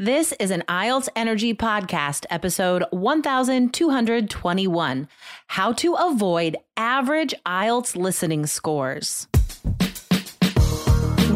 This is an IELTS Energy Podcast, episode 1221 How to Avoid Average IELTS Listening Scores.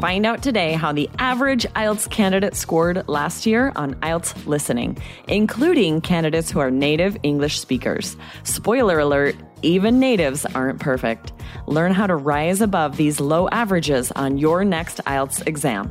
Find out today how the average IELTS candidate scored last year on IELTS listening, including candidates who are native English speakers. Spoiler alert, even natives aren't perfect. Learn how to rise above these low averages on your next IELTS exam.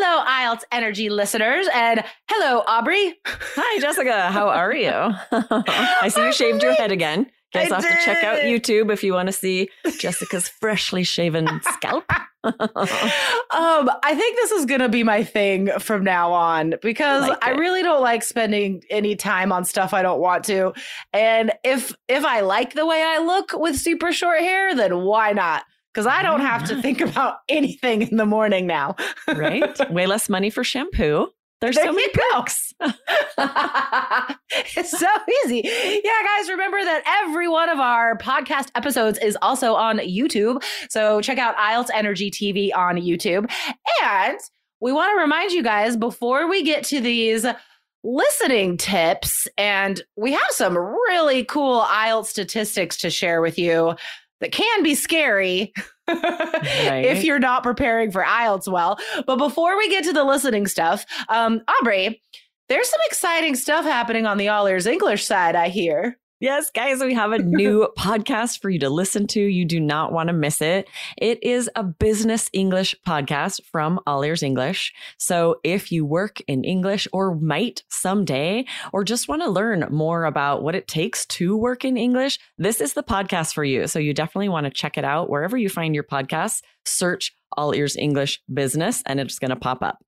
Hello, IELTS Energy listeners, and hello, Aubrey. Hi, Jessica. How are you? I see you shaved your head again. Guys, I have to check out. YouTube if you want to see Jessica's freshly shaven scalp. Um, I think this is gonna be my thing from now on because Like I really don't like spending any time on stuff I don't want to. And if if I like the way I look with super short hair, then why not? Because I don't have to mm-hmm. think about anything in the morning now. right? Way less money for shampoo. There's There so many perks. it's so easy. Yeah, guys, remember that every one of our podcast episodes is also on YouTube. So check out IELTS Energy TV on YouTube. And we want to remind you guys before we get to these listening tips, and we have some really cool IELTS statistics to share with you that can be scary. if you're not preparing for IELTS well. But before we get to the listening stuff, um, Aubrey, there's some exciting stuff happening on the All Ears English side, I hear. Yes, guys, we have a new podcast for you to listen to. You do not want to miss it. It is a business English podcast from All Ears English. So if you work in English or might someday, or just want to learn more about what it takes to work in English, this is the podcast for you. So you definitely want to check it out wherever you find your podcasts. Search All Ears English Business and it's going to pop up.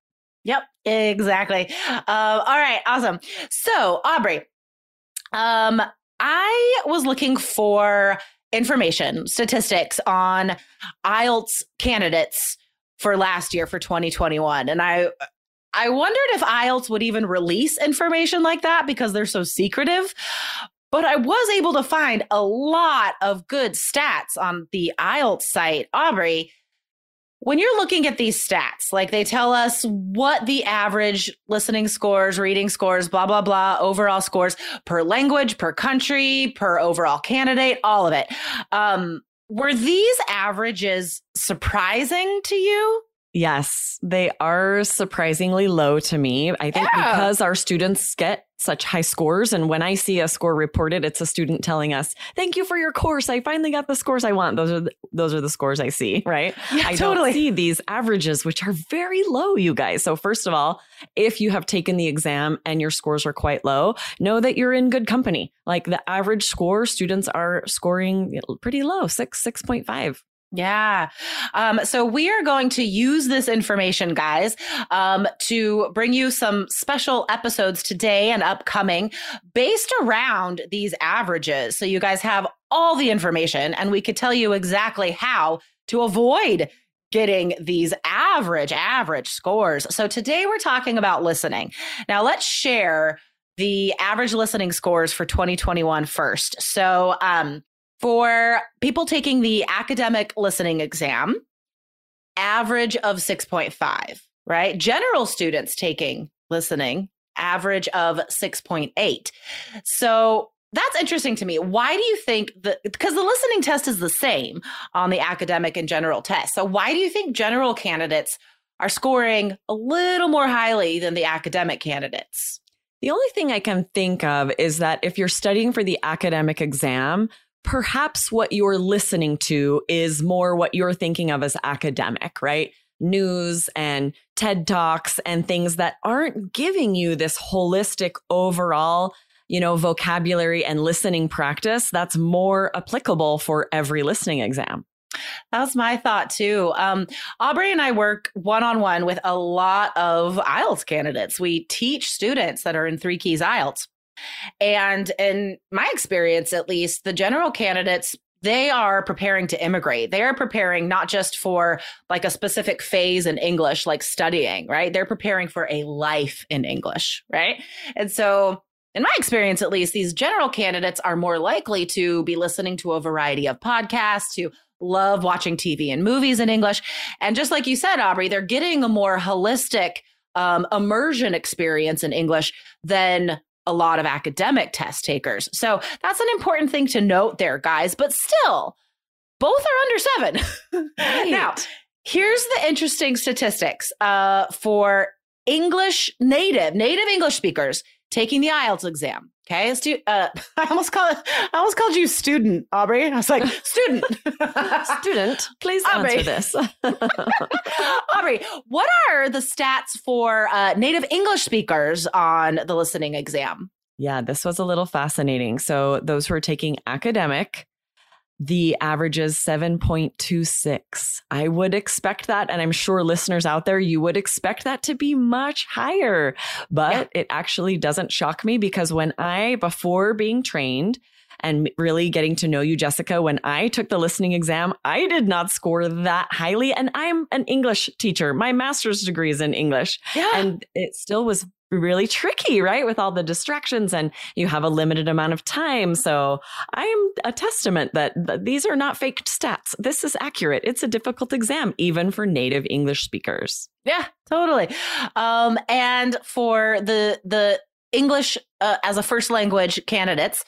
Yep, exactly. Uh, all right, awesome. So, Aubrey, um, I was looking for information, statistics on IELTS candidates for last year for 2021, and I. I wondered if IELTS would even release information like that because they're so secretive. But I was able to find a lot of good stats on the IELTS site. Aubrey, when you're looking at these stats, like they tell us what the average listening scores, reading scores, blah, blah, blah, overall scores per language, per country, per overall candidate, all of it. Um, were these averages surprising to you? Yes, they are surprisingly low to me. I think Yeah. because our students get such high scores. And when I see a score reported, it's a student telling us, thank you for your course. I finally got the scores I want. Those are the, those are the scores I see, right? Yeah, I totally. don't see these averages, which are very low, you guys. So first of all, if you have taken the exam and your scores are quite low, know that you're in good company. Like the average score, students are scoring pretty low, six, 6.5. Yeah. Um, so we are going to use this information, guys, um, to bring you some special episodes today and upcoming based around these averages. So you guys have all the information and we could tell you exactly how to avoid getting these average, average scores. So today we're talking about listening. Now let's share the average listening scores for 2021 first. So, um, for people taking the academic listening exam, average of 6.5, right? General students taking listening, average of 6.8. So that's interesting to me. Why do you think that? Because the listening test is the same on the academic and general test. So why do you think general candidates are scoring a little more highly than the academic candidates? The only thing I can think of is that if you're studying for the academic exam, perhaps what you're listening to is more what you're thinking of as academic, right? News and TED Talks and things that aren't giving you this holistic overall, you know, vocabulary and listening practice that's more applicable for every listening exam. That's my thought too. Um, Aubrey and I work one on one with a lot of IELTS candidates. We teach students that are in three keys IELTS. And in my experience, at least, the general candidates they are preparing to immigrate. They are preparing not just for like a specific phase in English, like studying, right? They're preparing for a life in English, right? And so, in my experience, at least, these general candidates are more likely to be listening to a variety of podcasts, to love watching TV and movies in English. And just like you said, Aubrey, they're getting a more holistic um, immersion experience in English than a lot of academic test takers. So that's an important thing to note there, guys. But still, both are under seven. Right. now, here's the interesting statistics uh, for English native, native English speakers taking the IELTS exam. Okay, stu- uh, I almost call it, I almost called you student, Aubrey. I was like, student, student. Please Aubrey. answer this, Aubrey. What are the stats for uh, native English speakers on the listening exam? Yeah, this was a little fascinating. So those who are taking academic, the average is 7.26. I would expect that. And I'm sure listeners out there, you would expect that to be much higher. But yeah. it actually doesn't shock me because when I, before being trained, and really getting to know you, Jessica, when I took the listening exam, I did not score that highly. And I'm an English teacher. My master's degree is in English. Yeah. And it still was really tricky, right? With all the distractions and you have a limited amount of time. So I'm a testament that, these are not fake stats. This is accurate. It's a difficult exam, even for native English speakers. Yeah, totally. Um, and for the, the English uh, as a first language candidates,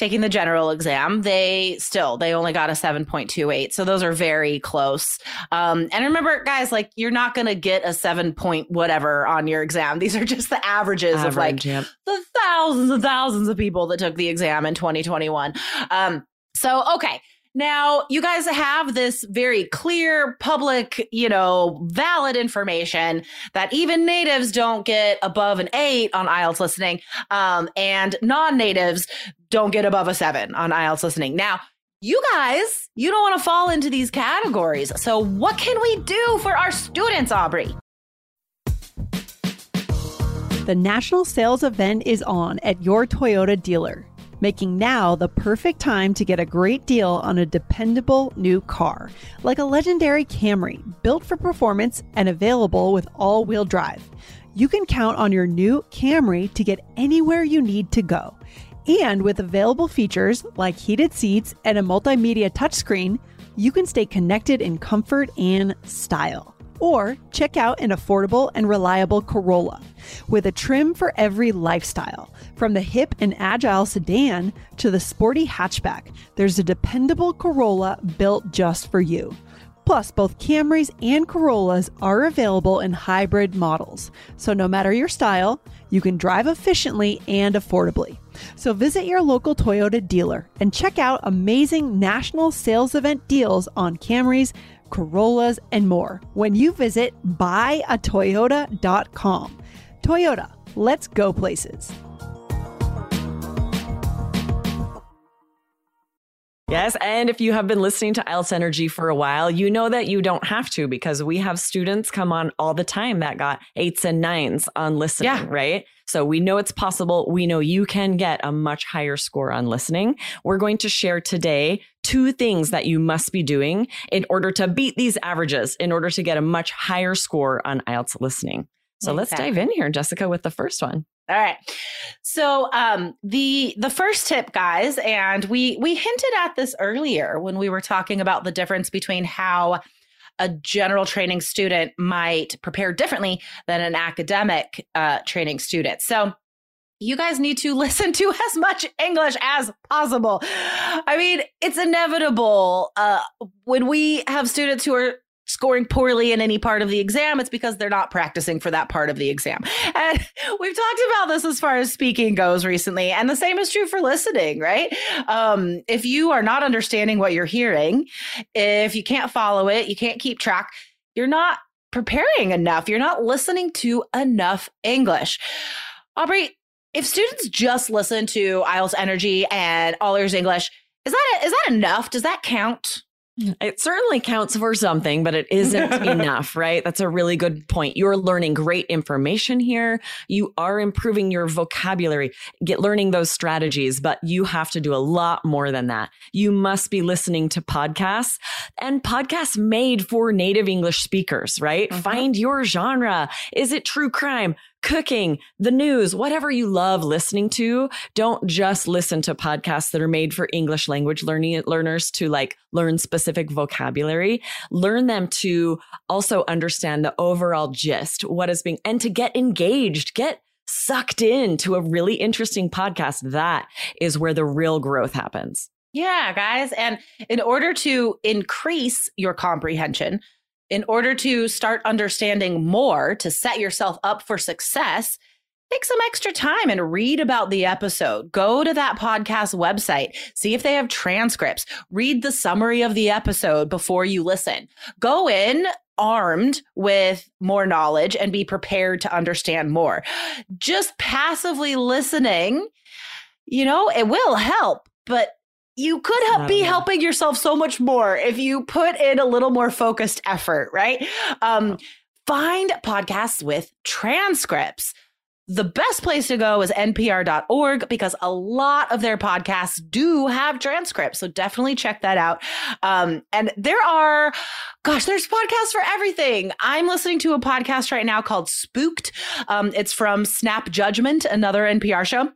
taking the general exam, they still they only got a 7.28. So those are very close. Um, and remember, guys, like you're not gonna get a seven point whatever on your exam. These are just the averages Average, of like yep. the thousands and thousands of people that took the exam in 2021. Um, so okay. Now, you guys have this very clear, public, you know, valid information that even natives don't get above an eight on IELTS listening, um, and non natives don't get above a seven on IELTS listening. Now, you guys, you don't want to fall into these categories. So, what can we do for our students, Aubrey? The national sales event is on at your Toyota dealer making now the perfect time to get a great deal on a dependable new car, like a legendary Camry, built for performance and available with all wheel drive. You can count on your new Camry to get anywhere you need to go. And with available features like heated seats and a multimedia touchscreen, you can stay connected in comfort and style. Or check out an affordable and reliable Corolla with a trim for every lifestyle. From the hip and agile sedan to the sporty hatchback, there's a dependable Corolla built just for you. Plus, both Camrys and Corollas are available in hybrid models. So, no matter your style, you can drive efficiently and affordably. So, visit your local Toyota dealer and check out amazing national sales event deals on Camrys, Corollas, and more when you visit buyatoyota.com. Toyota, let's go places. Yes. And if you have been listening to IELTS Energy for a while, you know that you don't have to because we have students come on all the time that got eights and nines on listening, yeah. right? So we know it's possible. We know you can get a much higher score on listening. We're going to share today two things that you must be doing in order to beat these averages, in order to get a much higher score on IELTS listening. So exactly. let's dive in here, Jessica, with the first one. All right. So um, the the first tip, guys, and we we hinted at this earlier when we were talking about the difference between how a general training student might prepare differently than an academic uh, training student. So you guys need to listen to as much English as possible. I mean, it's inevitable uh, when we have students who are scoring poorly in any part of the exam, it's because they're not practicing for that part of the exam. And we've talked about this as far as speaking goes recently. And the same is true for listening, right? Um, if you are not understanding what you're hearing, if you can't follow it, you can't keep track, you're not preparing enough. You're not listening to enough English. Aubrey, if students just listen to IELTS Energy and All Ears English, is that is that enough? Does that count? It certainly counts for something, but it isn't enough, right? That's a really good point. You're learning great information here. You are improving your vocabulary, get learning those strategies, but you have to do a lot more than that. You must be listening to podcasts and podcasts made for native English speakers, right? Mm-hmm. Find your genre. Is it true crime? Cooking, the news, whatever you love listening to, don't just listen to podcasts that are made for English language learning learners to like learn specific vocabulary. Learn them to also understand the overall gist, what is being, and to get engaged, get sucked into a really interesting podcast. That is where the real growth happens. Yeah, guys. And in order to increase your comprehension, in order to start understanding more, to set yourself up for success, take some extra time and read about the episode. Go to that podcast website, see if they have transcripts, read the summary of the episode before you listen. Go in armed with more knowledge and be prepared to understand more. Just passively listening, you know, it will help, but you could help, be helping yourself so much more if you put in a little more focused effort, right? Um, find podcasts with transcripts. The best place to go is npr.org because a lot of their podcasts do have transcripts. So definitely check that out. Um, and there are, gosh, there's podcasts for everything. I'm listening to a podcast right now called Spooked. Um, it's from Snap Judgment, another NPR show.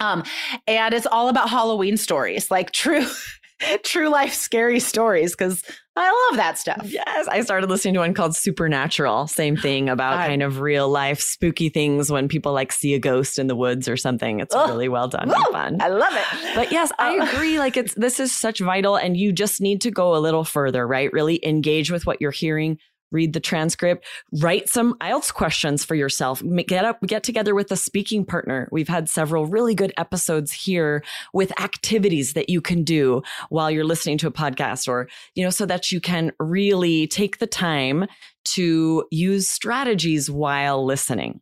Um, and it's all about Halloween stories, like true, true life scary stories, because I love that stuff. Yes, I started listening to one called Supernatural. Same thing about I, kind of real life spooky things when people like see a ghost in the woods or something. It's oh, really well done and fun. I love it. But yes, I uh, agree. Like it's this is such vital, and you just need to go a little further, right? Really engage with what you're hearing read the transcript, write some IELTS questions for yourself, get up, get together with a speaking partner. We've had several really good episodes here with activities that you can do while you're listening to a podcast or, you know, so that you can really take the time to use strategies while listening.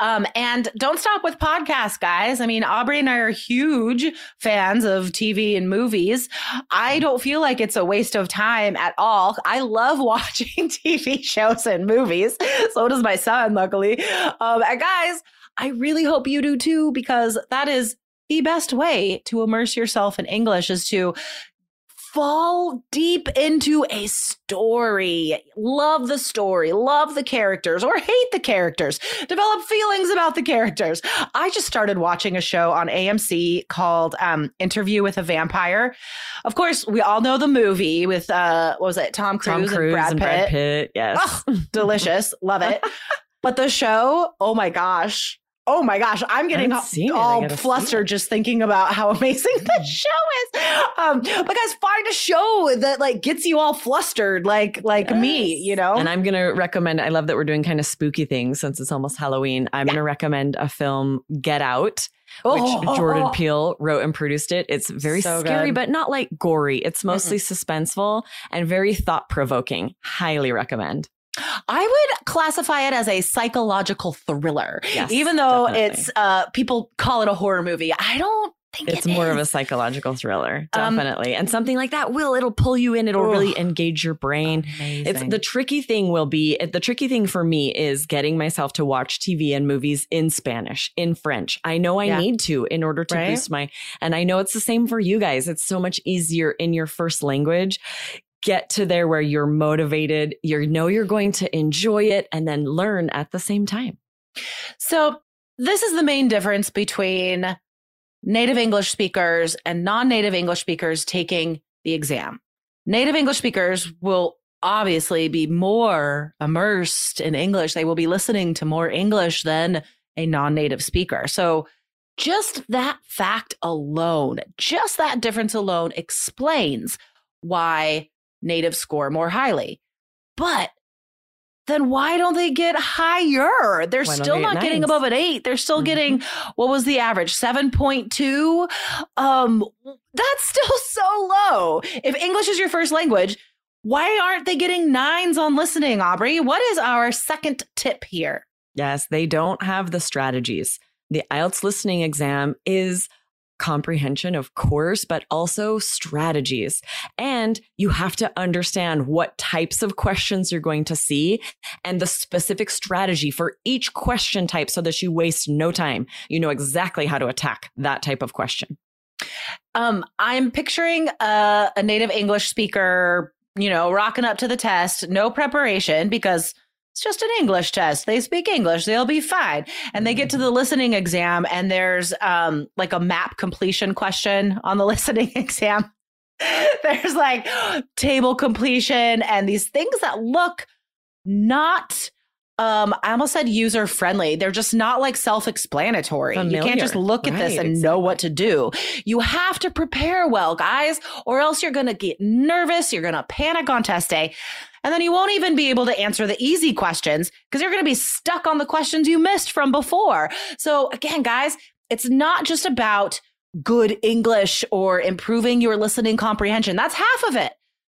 Um, and don't stop with podcasts, guys. I mean, Aubrey and I are huge fans of TV and movies. I don't feel like it's a waste of time at all. I love watching TV shows and movies. So does my son, luckily. Um, and guys, I really hope you do too, because that is the best way to immerse yourself in English is to fall deep into a story. Love the story, love the characters, or hate the characters, develop feelings about the characters. I just started watching a show on AMC called um, Interview with a Vampire. Of course, we all know the movie with, uh, what was it, Tom Cruise, Tom Cruise and Brad Pitt. Brad Pitt yes. Oh, delicious. love it. But the show, oh my gosh, Oh my gosh, I'm getting all flustered just thinking about how amazing the show is. Um, but guys, find a show that like gets you all flustered, like like yes. me, you know. And I'm gonna recommend. I love that we're doing kind of spooky things since it's almost Halloween. I'm yeah. gonna recommend a film, Get Out. Which oh, Jordan oh, oh. Peele wrote and produced it. It's very so scary, good. but not like gory. It's mostly mm suspenseful and very thought provoking. Highly recommend. I would classify it as a psychological thriller, yes, even though definitely. it's uh, people call it a horror movie. I don't think it's more is. of a psychological thriller, um, definitely. Um, and something like that will it'll pull you in. It'll really engage your brain. Amazing. It's the tricky thing will be the tricky thing for me is getting myself to watch TV and movies in Spanish, in French. I know I yeah. need to in order to right? boost my and I know it's the same for you guys. It's so much easier in your first language get to there where you're motivated, you know you're going to enjoy it and then learn at the same time. So, this is the main difference between native English speakers and non native English speakers taking the exam. Native English speakers will obviously be more immersed in English. They will be listening to more English than a non native speaker. So, just that fact alone, just that difference alone explains why natives score more highly. But then why don't they get higher? They're Why still they get not getting above an eight. They're still Mhm. getting what was the average? 7.2. Um that's still so low. If English is your first language, why aren't they getting nines on listening, Aubrey? What is our second tip here? Yes, they don't have the strategies. The IELTS listening exam is comprehension, of course, but also strategies. And you have to understand what types of questions you're going to see and the specific strategy for each question type so that you waste no time. You know exactly how to attack that type of question. Um, I'm picturing a, a native English speaker, you know, rocking up to the test, no preparation because it's just an English test. They speak English, they'll be fine. And they get to the listening exam, and there's um, like a map completion question on the listening exam. there's like table completion and these things that look not um i almost said user friendly they're just not like self-explanatory. You can't just look at this Right, and know what to do. you have to prepare well guys or else you're gonna get nervous you're gonna panic on test day and then you won't even be able to answer the easy questions because you're going to be stuck on the questions you missed from before. So, again, guys, it's not just about good English or improving your listening comprehension. That's half of it.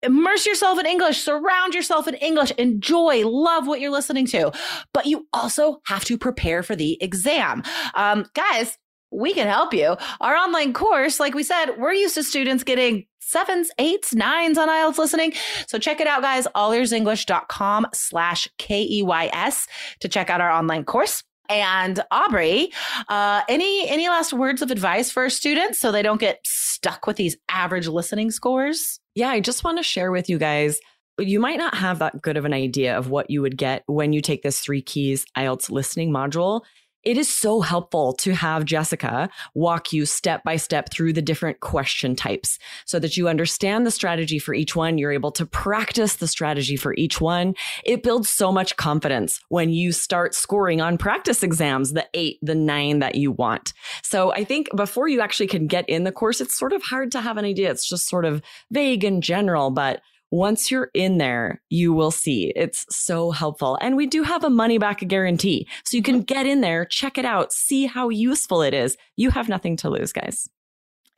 Immerse yourself in English, surround yourself in English, enjoy, love what you're listening to. But you also have to prepare for the exam. Um, guys, we can help you. Our online course, like we said, we're used to students getting sevens, eights, nines on IELTS listening. So check it out, guys, allearsenglish.com slash K-E-Y-S to check out our online course. And Aubrey, uh, any any last words of advice for our students so they don't get stuck with these average listening scores? Yeah, I just want to share with you guys. You might not have that good of an idea of what you would get when you take this three keys IELTS listening module. It is so helpful to have Jessica walk you step by step through the different question types so that you understand the strategy for each one. You're able to practice the strategy for each one. It builds so much confidence when you start scoring on practice exams, the eight, the nine that you want. So I think before you actually can get in the course, it's sort of hard to have an idea. It's just sort of vague and general, but once you're in there, you will see it's so helpful. And we do have a money back guarantee. So you can get in there, check it out, see how useful it is. You have nothing to lose, guys.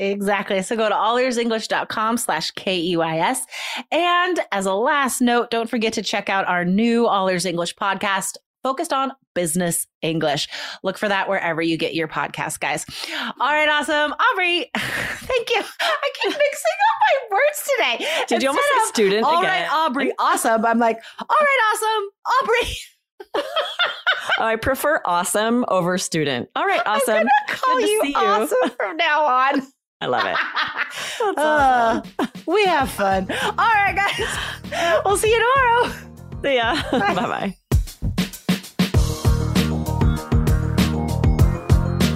Exactly. So go to allearsenglish.com slash K-E-Y-S. And as a last note, don't forget to check out our new All Ears English podcast focused on business English. Look for that wherever you get your podcast, guys. All right, awesome. Aubrey, thank you. I keep mixing up my words today. Did you almost say student All again? right, Aubrey, awesome. I'm like, all right, awesome. Aubrey, I prefer awesome over student. All right, awesome. I'm to call Good to you, see you. awesome from now on. I love it. Uh, awesome. we have fun. All right, guys. We'll see you tomorrow. See ya. bye bye.